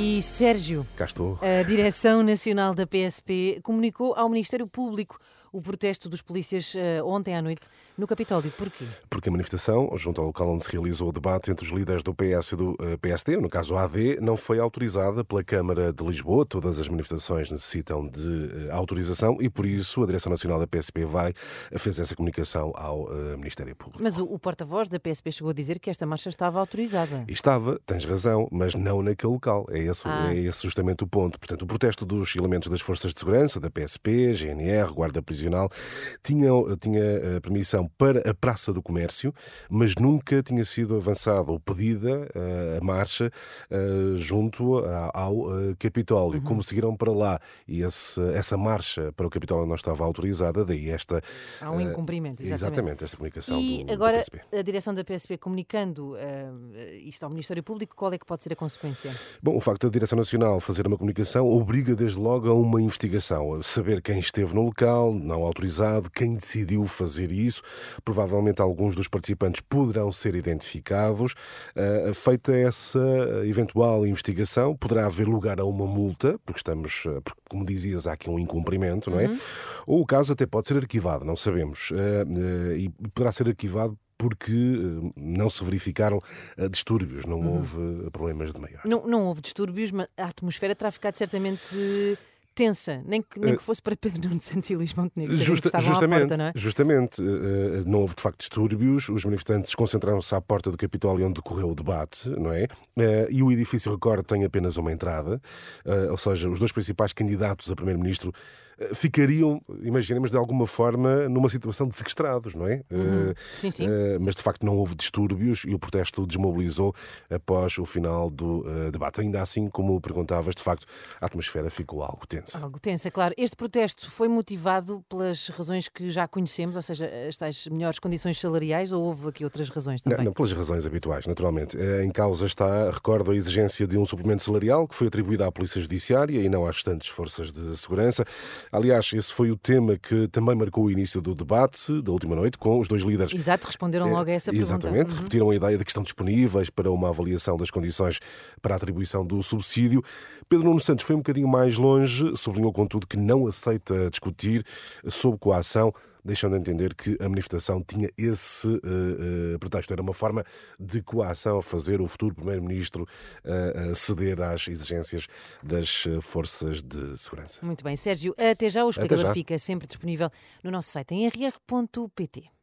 E Sérgio, Cá estou. a Direção Nacional da PSP comunicou ao Ministério Público o protesto dos polícias eh, ontem à noite no Capitólio. Porquê? Porque a manifestação, junto ao local onde se realizou o debate entre os líderes do PS e do eh, PSD, no caso AD, não foi autorizada pela Câmara de Lisboa. Todas as manifestações necessitam de eh, autorização e, por isso, a Direção Nacional da PSP vai, fez essa comunicação ao Ministério Público. Mas o, o porta-voz da PSP chegou a dizer que esta marcha estava autorizada. E Estava, tens razão, mas não naquele local. É esse, Ah. é esse justamente o ponto. Portanto, o protesto dos elementos das forças de segurança, da PSP, GNR, Guarda Prisional, tinha, tinha eh, permissão para a Praça do Comércio, mas nunca tinha sido avançada ou pedida eh, a marcha eh, junto ao Capitólio. Como seguiram para lá e esse- essa marcha para o Capitólio não estava autorizada, daí esta. Há um incumprimento, exatamente. Exatamente, esta comunicação E do, do agora, PSP. a direção da PSP comunicando isto ao Ministério Público, qual é que pode ser a consequência? Bom, o facto da Direção Nacional fazer uma comunicação obriga desde logo a uma investigação, a saber quem esteve no local, não autorizado, quem decidiu fazer isso. Provavelmente alguns dos participantes poderão ser identificados. Ah, feita essa eventual investigação, poderá haver lugar a uma multa, porque estamos, ah, porque, como dizias, há aqui um incumprimento, não é? Ou o caso até pode ser arquivado, não sabemos. Ah, e poderá ser arquivado porque não se verificaram distúrbios, não houve eh, problemas de maior. Não, não houve distúrbios, mas a atmosfera terá ficado certamente tensa, nem que, nem que fosse para Pedro Nuno Santos e Luís Montenegro, Justa- justamente, porta, não é? justamente, eh, não houve de facto distúrbios, os manifestantes concentraram-se à porta do Capitólio onde decorreu o debate, não é? Eh, E o edifício, recordo, tem apenas uma entrada, eh, ou seja, os dois principais candidatos a primeiro-ministro eh, ficariam, imaginemos, de alguma forma, numa situação de sequestrados, não é? Eh, Sim, sim. eh, Mas de facto não houve distúrbios e o protesto desmobilizou após o final do eh, debate. Ainda assim, como perguntavas, de facto, a atmosfera ficou algo tensa. Algo tensa, claro. Este protesto foi motivado pelas razões que já conhecemos, ou seja, as tais melhores condições salariais, ou houve aqui outras razões Não, também? não, pelas razões habituais, naturalmente. Eh, Em causa está, recordo, a exigência de um suplemento salarial que foi atribuído à Polícia Judiciária e não às restantes forças de segurança. Aliás, esse foi o tema que também marcou o início do debate da última noite com os dois líderes. Exato, responderam logo a essa pergunta. Exatamente, Uhum. repetiram a ideia de que estão disponíveis para uma avaliação das condições para a atribuição do subsídio. Pedro Nuno Santos foi um bocadinho mais longe, sublinhou, contudo, que não aceita discutir sob coação, deixando a entender que a manifestação tinha esse eh, eh, pretexto. Era uma forma de coação a fazer o futuro Primeiro-Ministro eh, ceder às exigências das forças de segurança. Muito bem, Sérgio, até já o espectador já. fica sempre disponível no nosso site em rr.pt.